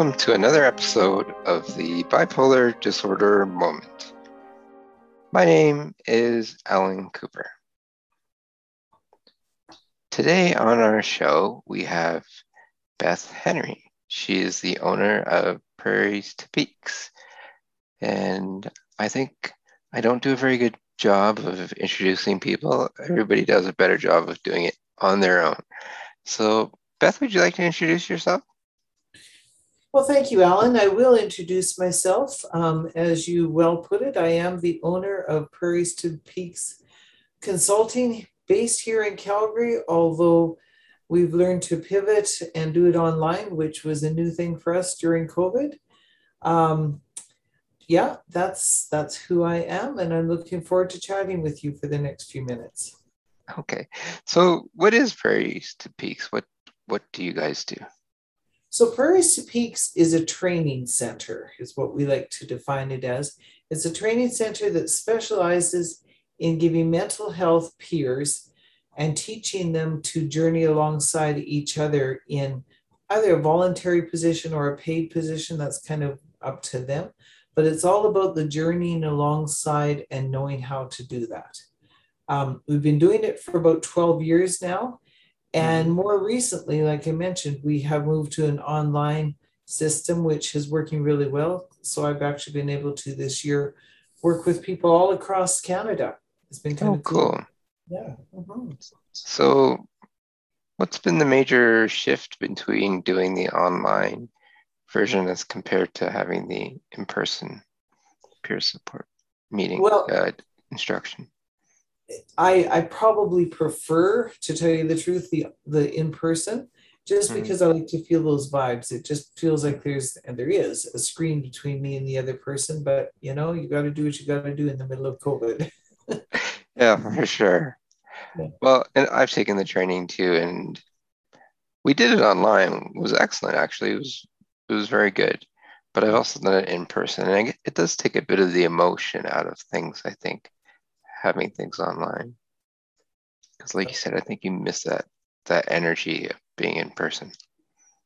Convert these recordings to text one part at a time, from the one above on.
welcome to another episode of the Bipolar Disorder Moment. My name is Alan Cooper. Today on our show, we have Beth Henry. She is the owner of Prairies to Peaks. And I think I don't do a very good job of introducing people. Everybody does a better job of doing it on their own. So, Beth, would you like to introduce yourself? Well, thank you, Alan. I will introduce myself. Um, as you well put it, I am the owner of Prairies to Peaks Consulting based here in Calgary, although we've learned to pivot and do it online, which was a new thing for us during COVID. Um, yeah, that's that's who I am, and I'm looking forward to chatting with you for the next few minutes. Okay, so what is Prairies to Peaks? What what do you guys do? So Prairie Peaks is a training center, is what we like to define it as. It's a training center that specializes in giving mental health peers and teaching them to journey alongside each other in either a voluntary position or a paid position. That's kind of up to them. But it's all about the journeying alongside and knowing how to do that. Um, we've been doing it for about 12 years now. And mm-hmm. more recently, like I mentioned, we have moved to an online system, which is working really well. So I've actually been able to this year work with people all across Canada. It's been kind oh, of cool. cool. Yeah. Mm-hmm. So, what's been the major shift between doing the online version as compared to having the in person peer support meeting well, uh, instruction? I, I probably prefer to tell you the truth the the in person just mm-hmm. because I like to feel those vibes. It just feels like there's and there is a screen between me and the other person, but you know, you got to do what you got to do in the middle of COVID. yeah, for sure. Yeah. Well, and I've taken the training too, and we did it online. It was excellent, actually. It was it was very good. But I've also done it in person, and it does take a bit of the emotion out of things. I think having things online. Because, like you said, I think you miss that that energy of being in person.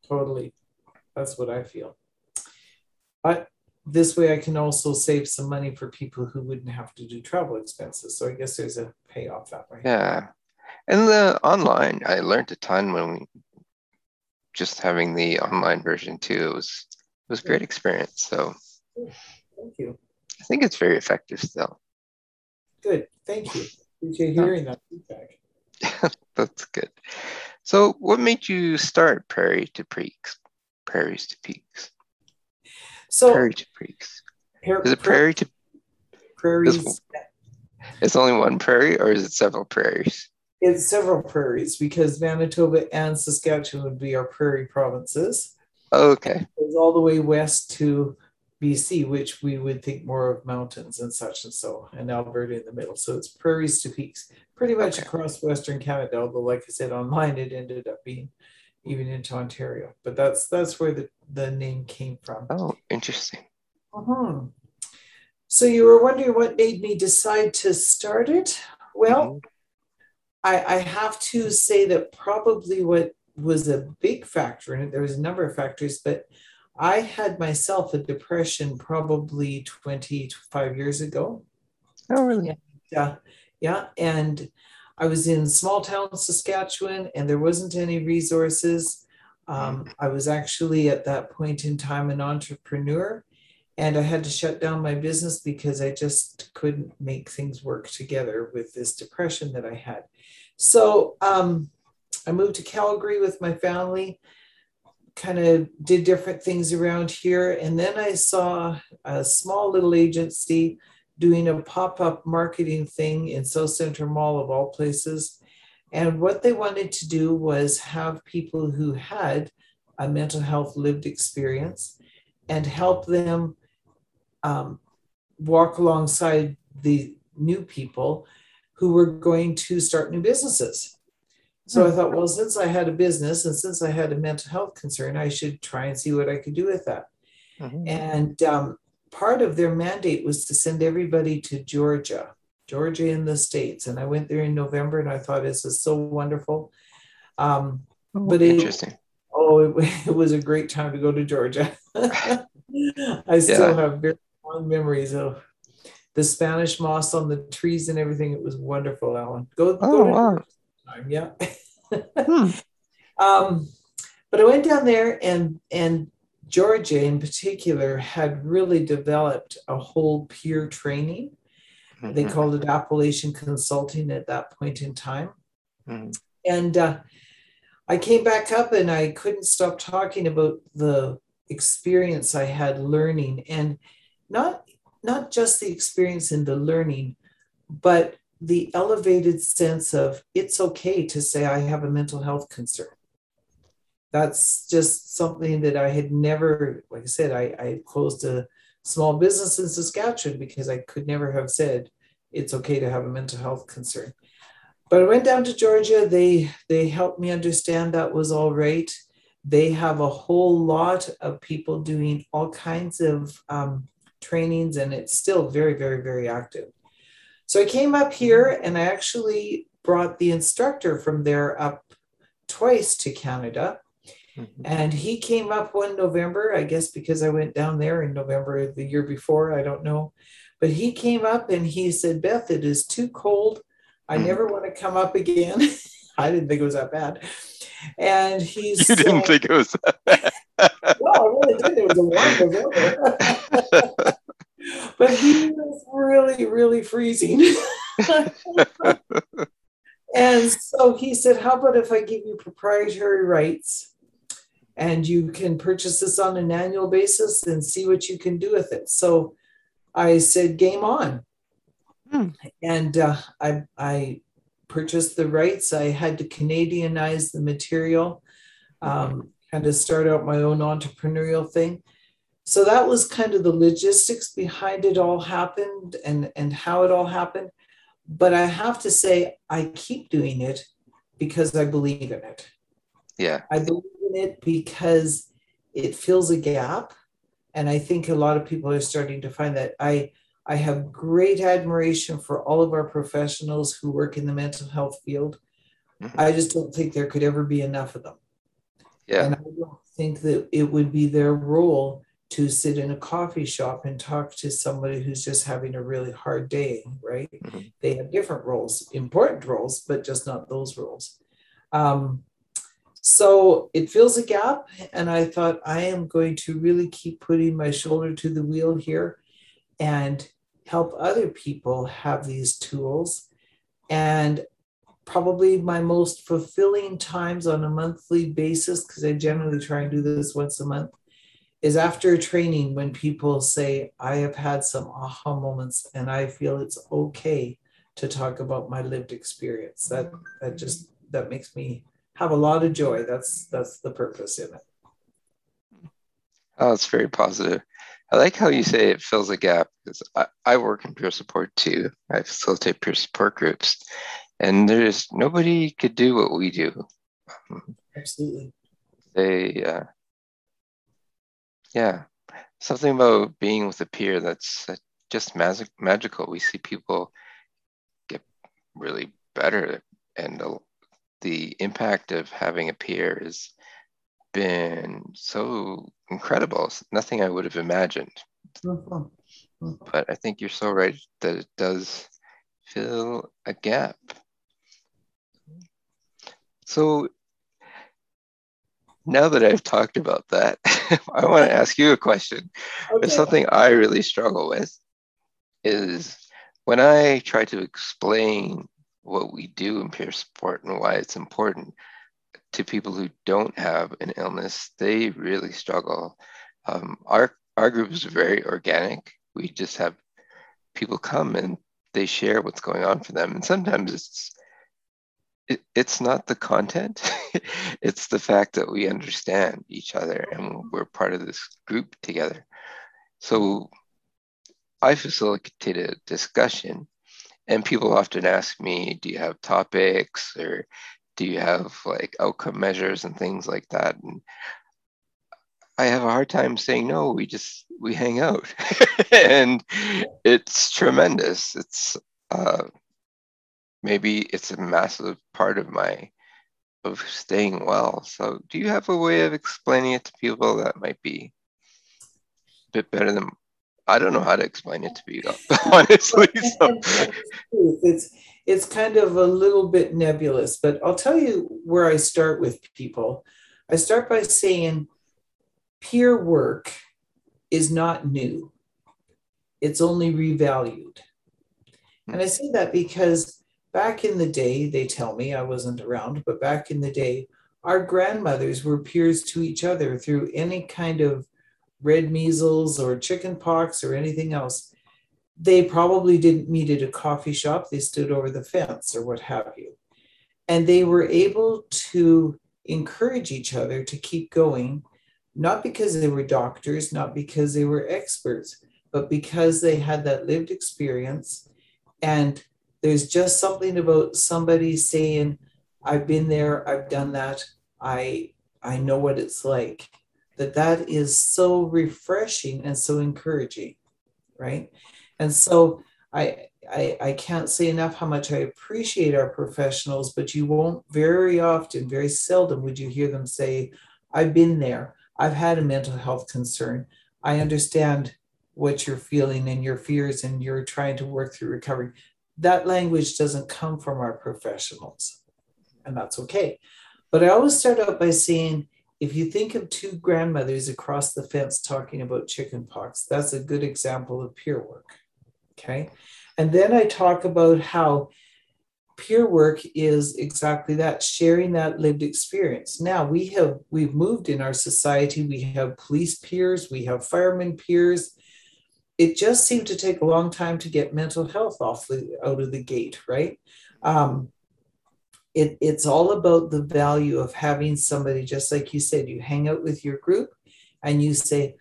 Totally, that's what I feel. But this way, I can also save some money for people who wouldn't have to do travel expenses. So I guess there's a payoff that way. Yeah, and the online, I learned a ton when we just having the online version too. It was it was a great experience. So thank you. I think it's very effective still. Good. Thank you. Appreciate hearing that feedback. That's good. So, what made you start Prairie to Peaks? Prairies to Peaks. So, Prairie to Peaks. is it Prairie to Prairies? It's only one prairie, or is it several prairies? It's several prairies because Manitoba and Saskatchewan would be our prairie provinces. Oh, okay. It's all the way west to BC, which we would think more of mountains and such and so, and Alberta in the middle. So it's prairies to peaks, pretty much okay. across Western Canada. Although, like I said, online it ended up being even into Ontario. But that's that's where the, the name came from. Oh, interesting. Uh-huh. So you were wondering what made me decide to start it? Well, mm-hmm. I, I have to say that probably what was a big factor in it, there was a number of factors, but I had myself a depression probably 25 years ago. Oh, really? Yeah. Yeah. And I was in small town Saskatchewan and there wasn't any resources. Um, I was actually at that point in time an entrepreneur and I had to shut down my business because I just couldn't make things work together with this depression that I had. So um, I moved to Calgary with my family kind of did different things around here. And then I saw a small little agency doing a pop up marketing thing in South Centre Mall, of all places. And what they wanted to do was have people who had a mental health lived experience and help them um, walk alongside the new people who were going to start new businesses. So I hmm. thought, well, since I had a business and since I had a mental health concern, I should try and see what I could do with that. Mm-hmm. And um, part of their mandate was to send everybody to Georgia, Georgia in the States. And I went there in November and I thought this is so wonderful. Um, oh, but it, interesting. Oh, it, it, was a great time to go to Georgia. I still yeah. have very fond memories of the Spanish moss on the trees and everything. It was wonderful, Alan. Go, oh, go to wow. Time, yeah. hmm. um, but I went down there and and Georgia in particular had really developed a whole peer training. Mm-hmm. They called it Appalachian Consulting at that point in time. Mm-hmm. And uh, I came back up and I couldn't stop talking about the experience I had learning and not not just the experience in the learning, but the elevated sense of it's okay to say I have a mental health concern. That's just something that I had never, like I said, I, I closed a small business in Saskatchewan because I could never have said it's okay to have a mental health concern. But I went down to Georgia. They they helped me understand that was all right. They have a whole lot of people doing all kinds of um, trainings, and it's still very, very, very active. So I came up here and I actually brought the instructor from there up twice to Canada. Mm-hmm. And he came up one November, I guess because I went down there in November the year before, I don't know. But he came up and he said, Beth, it is too cold. I mm. never want to come up again. I didn't think it was that bad. And he's. You didn't uh, think it was that bad. no, I really did. It was a warm but he was really, really freezing. and so he said, How about if I give you proprietary rights and you can purchase this on an annual basis and see what you can do with it? So I said, Game on. Hmm. And uh, I, I purchased the rights. I had to Canadianize the material, um, kind of start out my own entrepreneurial thing. So that was kind of the logistics behind it all happened and, and how it all happened. But I have to say, I keep doing it because I believe in it. Yeah. I believe in it because it fills a gap. And I think a lot of people are starting to find that I I have great admiration for all of our professionals who work in the mental health field. Mm-hmm. I just don't think there could ever be enough of them. Yeah. And I don't think that it would be their role to sit in a coffee shop and talk to somebody who's just having a really hard day, right? Mm-hmm. They have different roles, important roles, but just not those roles. Um, so it fills a gap. And I thought, I am going to really keep putting my shoulder to the wheel here and help other people have these tools. And probably my most fulfilling times on a monthly basis, because I generally try and do this once a month, is after training when people say, I have had some aha moments and I feel it's okay to talk about my lived experience. That that just that makes me have a lot of joy. That's that's the purpose in it. Oh, it's very positive. I like how you say it fills a gap because I, I work in peer support too. I facilitate peer support groups, and there's nobody could do what we do. Absolutely. They, uh, yeah, something about being with a peer that's uh, just magic, magical. We see people get really better, and the, the impact of having a peer has been so incredible. It's nothing I would have imagined. But I think you're so right that it does fill a gap. So now that I've talked about that, I want to ask you a question. Okay. It's something I really struggle with is when I try to explain what we do in peer support and why it's important, to people who don't have an illness, they really struggle. Um, our our group is very organic. We just have people come and they share what's going on for them, and sometimes it's it, it's not the content; it's the fact that we understand each other and we're part of this group together. So I facilitate a discussion, and people often ask me, "Do you have topics or?" do you have like outcome measures and things like that and i have a hard time saying no we just we hang out and it's tremendous it's uh maybe it's a massive part of my of staying well. So, do you have a way of explaining it to people that might be a bit better than I don't know how to explain it to people, honestly. So. It's it's kind of a little bit nebulous, but I'll tell you where I start with people. I start by saying peer work is not new. It's only revalued. And I say that because back in the day, they tell me I wasn't around, but back in the day, our grandmothers were peers to each other through any kind of red measles or chicken pox or anything else they probably didn't meet at a coffee shop, they stood over the fence or what have you. And they were able to encourage each other to keep going, not because they were doctors, not because they were experts, but because they had that lived experience. And there's just something about somebody saying, I've been there, I've done that, I I know what it's like. That that is so refreshing and so encouraging, right? And so I, I, I can't say enough how much I appreciate our professionals, but you won't very often, very seldom would you hear them say, I've been there. I've had a mental health concern. I understand what you're feeling and your fears, and you're trying to work through recovery. That language doesn't come from our professionals, and that's okay. But I always start out by saying, if you think of two grandmothers across the fence talking about chicken pox, that's a good example of peer work. Okay. And then I talk about how peer work is exactly that sharing that lived experience now we have we've moved in our society we have police peers we have firemen peers it just seemed to take a long time to get mental health off the, out of the gate right um, it, it's all about the value of having somebody just like you said you hang out with your group and you say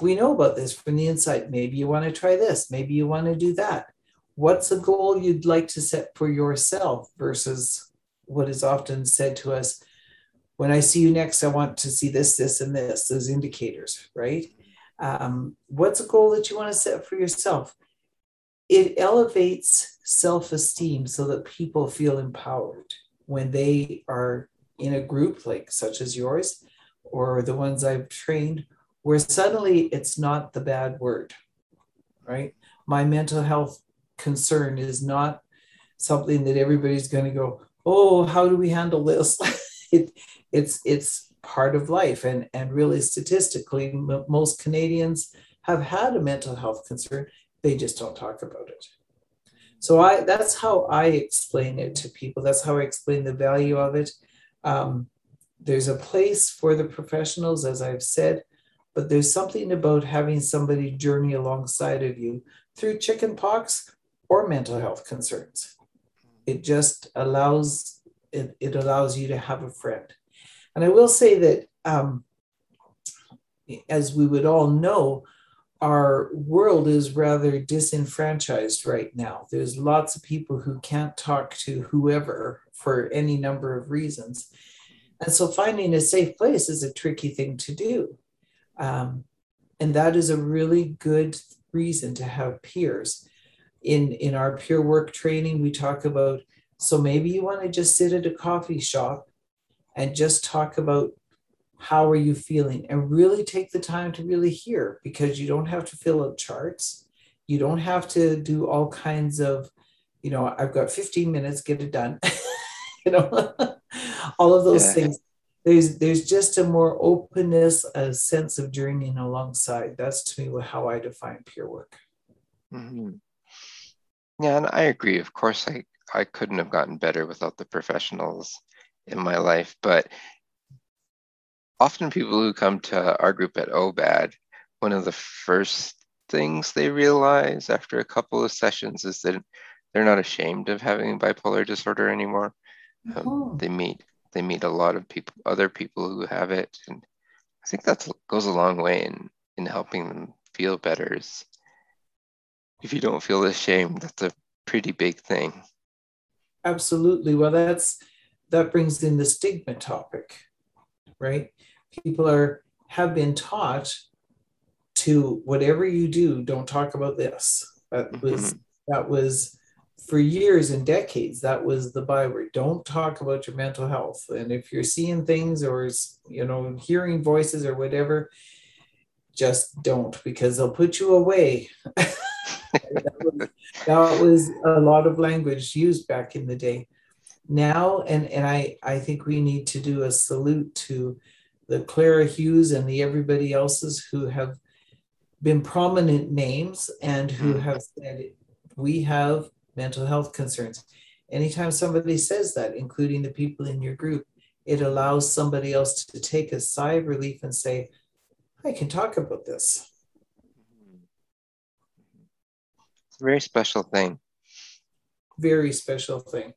we know about this from the inside. Maybe you want to try this. Maybe you want to do that. What's a goal you'd like to set for yourself versus what is often said to us when I see you next, I want to see this, this, and this, those indicators, right? Um, what's a goal that you want to set for yourself? It elevates self esteem so that people feel empowered when they are in a group like such as yours or the ones I've trained where suddenly it's not the bad word, right? My mental health concern is not something that everybody's going to go, oh, how do we handle this? it, it's it's part of life, and and really statistically, m- most Canadians have had a mental health concern. They just don't talk about it. So I that's how I explain it to people. That's how I explain the value of it. Um, there's a place for the professionals, as I've said but there's something about having somebody journey alongside of you through chicken pox or mental health concerns. It just allows it, it allows you to have a friend. And I will say that um, as we would all know, our world is rather disenfranchised right now. There's lots of people who can't talk to whoever for any number of reasons. And so finding a safe place is a tricky thing to do. Um, and that is a really good reason to have peers. In, in our peer work training, we talk about so maybe you want to just sit at a coffee shop and just talk about how are you feeling and really take the time to really hear because you don't have to fill out charts. You don't have to do all kinds of, you know, I've got 15 minutes, get it done. you know, all of those yeah. things there's there's just a more openness, a sense of journeying alongside. That's to me how I define peer work. Mm-hmm. Yeah, and I agree. Of course, I I couldn't have gotten better without the professionals in my life, but often people who come to our group at OBAD, one of the first things they realize after a couple of sessions is that they're not ashamed of having bipolar disorder anymore. Um, oh. They meet they meet a lot of people, other people who have it, and I think that goes a long way in in helping them feel better. Is if you don't feel ashamed, that's a pretty big thing. Absolutely. Well, that's that brings in the stigma topic, right? People are have been taught to whatever you do, don't talk about this. That was mm-hmm. that was for years and decades, that was the byword. Don't talk about your mental health. And if you're seeing things or, you know, hearing voices or whatever, just don't because they'll put you away. that, was, that was a lot of language used back in the day. Now, and, and I, I think we need to do a salute to the Clara Hughes and the everybody else's who have been prominent names and who mm. have said we have mental health concerns. Anytime somebody says that, including the people in your group, it allows somebody else to take a sigh of relief and say, I can talk about this. It's a very special thing. Very special thing.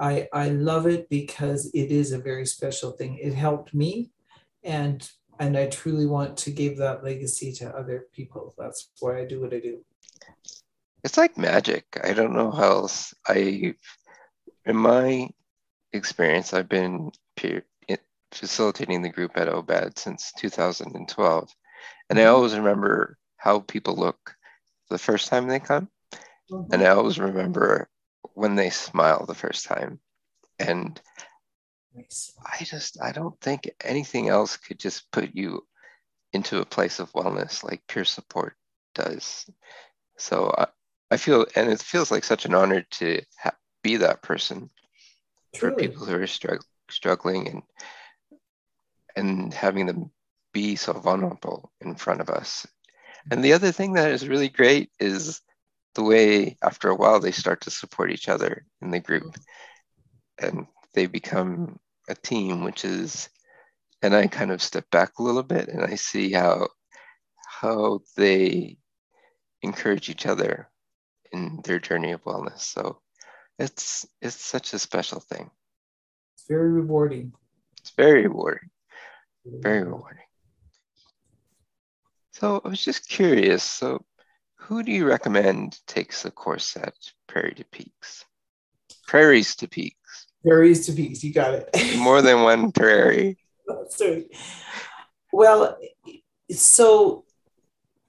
I, I love it because it is a very special thing. It helped me and and I truly want to give that legacy to other people. That's why I do what I do. It's like magic. I don't know how else. I, in my experience, I've been peer, facilitating the group at OBAD since 2012, and I mm-hmm. always remember how people look the first time they come, mm-hmm. and I always remember when they smile the first time, and Nice. I just I don't think anything else could just put you into a place of wellness like peer support does. So I, I feel, and it feels like such an honor to ha- be that person for people who are strugg- struggling and and having them be so vulnerable in front of us. And the other thing that is really great is the way after a while they start to support each other in the group mm-hmm. and they become a team, which is, and I kind of step back a little bit and I see how how they encourage each other in their journey of wellness. So it's it's such a special thing. It's very rewarding. It's very rewarding. Very rewarding. So I was just curious. So who do you recommend takes the course at Prairie to Peaks? Prairies to Peaks. Prairies to Peaks. You got it. More than one prairie. Sorry. Well, so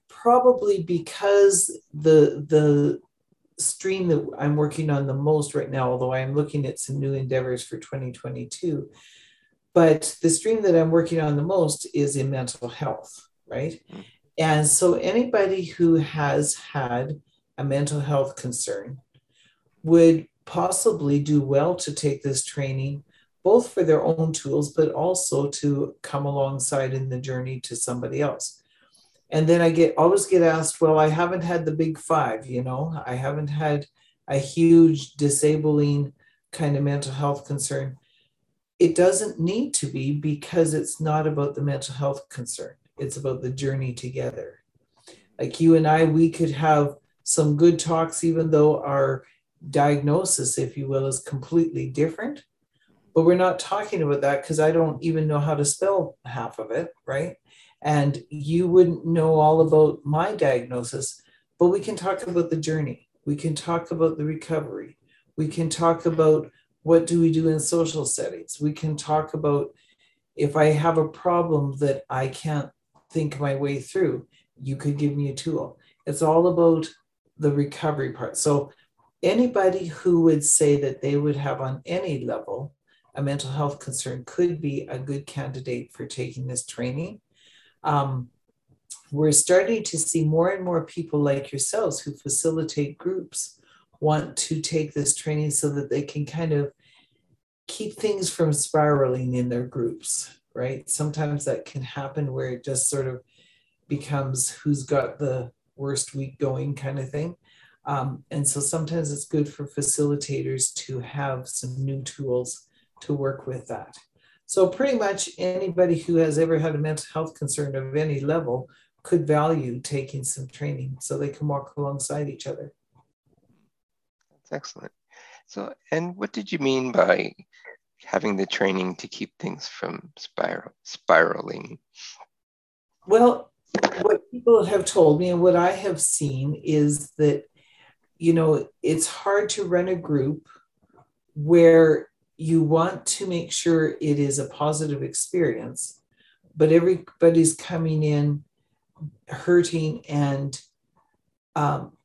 probably because the the stream that I'm working on the most right now, although I'm looking at some new endeavors for 2022, but the stream that I'm working on the most is in mental health, right? Mm. And so anybody who has had a mental health concern would possibly do well to take this training, both for their own tools, but also to come alongside in the journey to somebody else. And then I get always get asked, well, I haven't had the big five, you know, I haven't had a huge disabling kind of mental health concern. It doesn't need to be because it's not about the mental health concern. It's about the journey together. Like you and I, we could have some good talks, even though our diagnosis, if you will, is completely different. But we're not talking about that because I don't even know how to spell half of it, right? And you wouldn't know all about my diagnosis, but we can talk about the journey. We can talk about the recovery. We can talk about what do we do in social settings. We can talk about if I have a problem that I can't think my way through, you could give me a tool. It's all about the recovery part. So anybody who would say that they would have on any level a mental health concern could be a good candidate for taking this training. Um, we're starting to see more and more people like yourselves who facilitate groups want to take this training so that they can kind of keep things from spiraling in their groups, right? Sometimes that can happen where it just sort of becomes who's got the worst week going kind of thing. Um, and so sometimes it's good for facilitators to have some new tools to work with that. So pretty much anybody who has ever had a mental health concern of any level could value taking some training so they can walk alongside each other. That's excellent. So, and what did you mean by having the training to keep things from spiral, spiraling? Well, what people have told me and what I have seen is that you know, it's hard to run a group where you want to make sure it is a positive experience, but everybody's coming in hurting and um,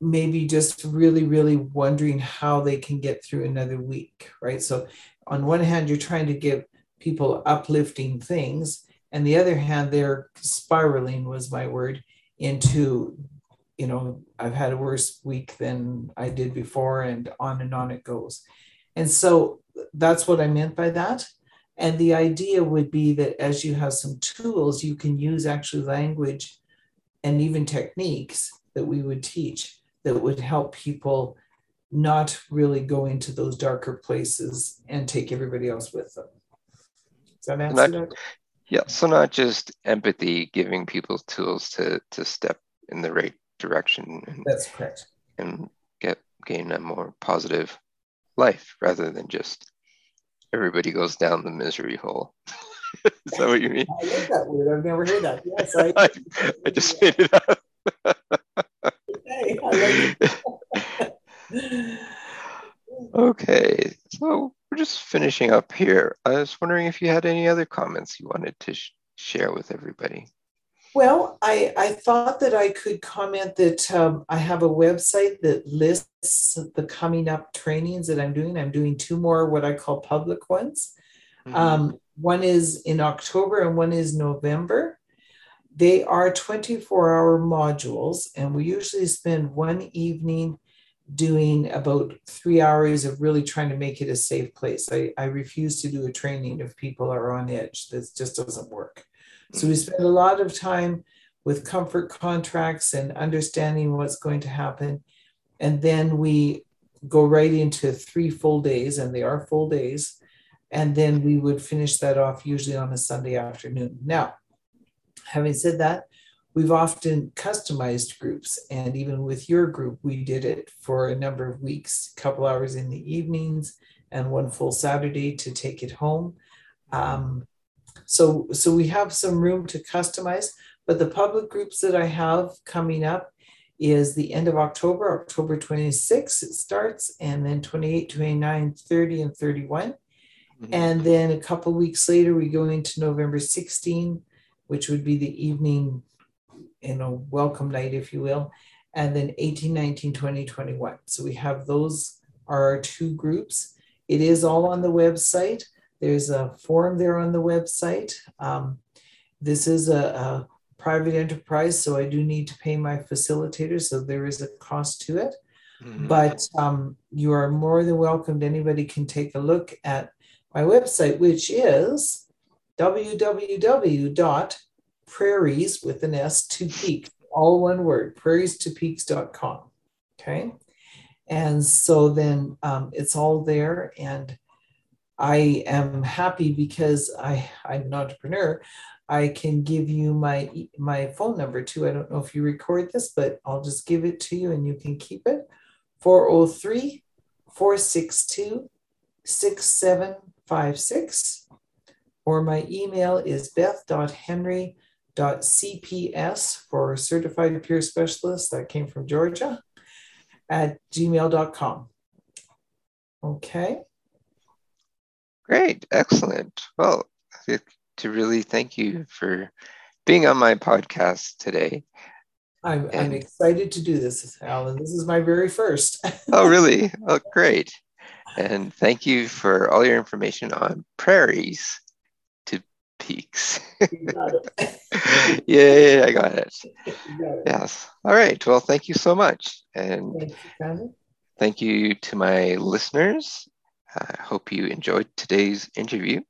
maybe just really, really wondering how they can get through another week, right? So, on one hand, you're trying to give people uplifting things, and the other hand, they're spiraling, was my word, into, you know, I've had a worse week than I did before, and on and on it goes. And so, that's what I meant by that. And the idea would be that as you have some tools, you can use actually language and even techniques that we would teach that would help people not really go into those darker places and take everybody else with them. Does that answer not, that? Yeah, so not just empathy, giving people tools to to step in the right direction. And, That's correct. And get gain a more positive life rather than just everybody goes down the misery hole. Is that what you mean? I like that word. I've never heard that. Yes, I, I, I just made it up. okay, so we're just finishing up here. I was wondering if you had any other comments you wanted to sh- share with everybody. Well, I, I thought that I could comment that um, I have a website that lists the coming up trainings that I'm doing. I'm doing two more, what I call public ones. Mm-hmm. Um, one is in October and one is November. They are 24 hour modules, and we usually spend one evening doing about three hours of really trying to make it a safe place. I, I refuse to do a training if people are on edge. This just doesn't work. So we mm-hmm. spend a lot of time with comfort contracts and understanding what's going to happen. And then we go right into three full days, and they are full days. And then we would finish that off usually on a Sunday afternoon. Now, having said that, we've often customized groups. And even with your group, we did it for a number of weeks, a couple hours in the evenings and one full Saturday to take it home. Um, so, so we have some room to customize, but the public groups that I have coming up is the end of October, October 26th it starts, and then 28, 29, 30, and 31. Mm-hmm. And then a couple weeks later, we go into November 16, which would be the evening, you know, welcome night, if you will. And then 18, 19, 20, 21. So we have those are our two groups. It is all on the website. There's a form there on the website. Um, this is a, a, private enterprise, so I do need to pay my facilitator, so there is a cost to it. Mm-hmm. But um, you are more than welcome. Anybody can take a look at my website, which is www.prairies with an S to peak, all one word, prairies to peaks.com. Okay. And so then um, it's all there. And I am happy because I, I'm an entrepreneur. I can give you my my phone number too. I don't know if you record this, but I'll just give it to you and you can keep it. 403 462 6756. Or my email is beth.henry.cps for certified peer specialist that came from Georgia at gmail.com. Okay. Great, excellent. Well, to really thank you for being on my podcast today. I'm, and, I'm excited to do this, Alan. This is my very first. oh, really? Oh, great. And thank you for all your information on prairies peaks. yeah, I got it. got it. Yes. All right. Well, thank you so much. And thank you, thank you to my listeners. I hope you enjoyed today's interview.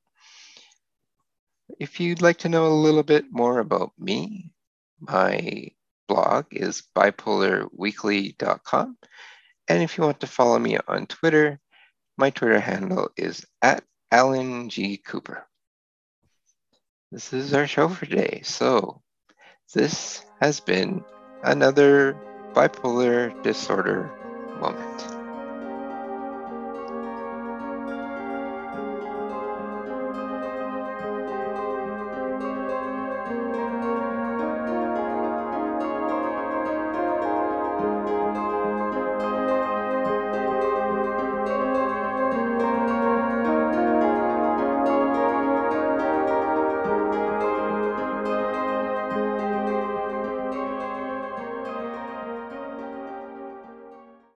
If you'd like to know a little bit more about me, my blog is bipolarweekly.com. And if you want to follow me on Twitter, my Twitter handle is at Alan G. Cooper. This is our show for today. So, this has been another bipolar disorder moment.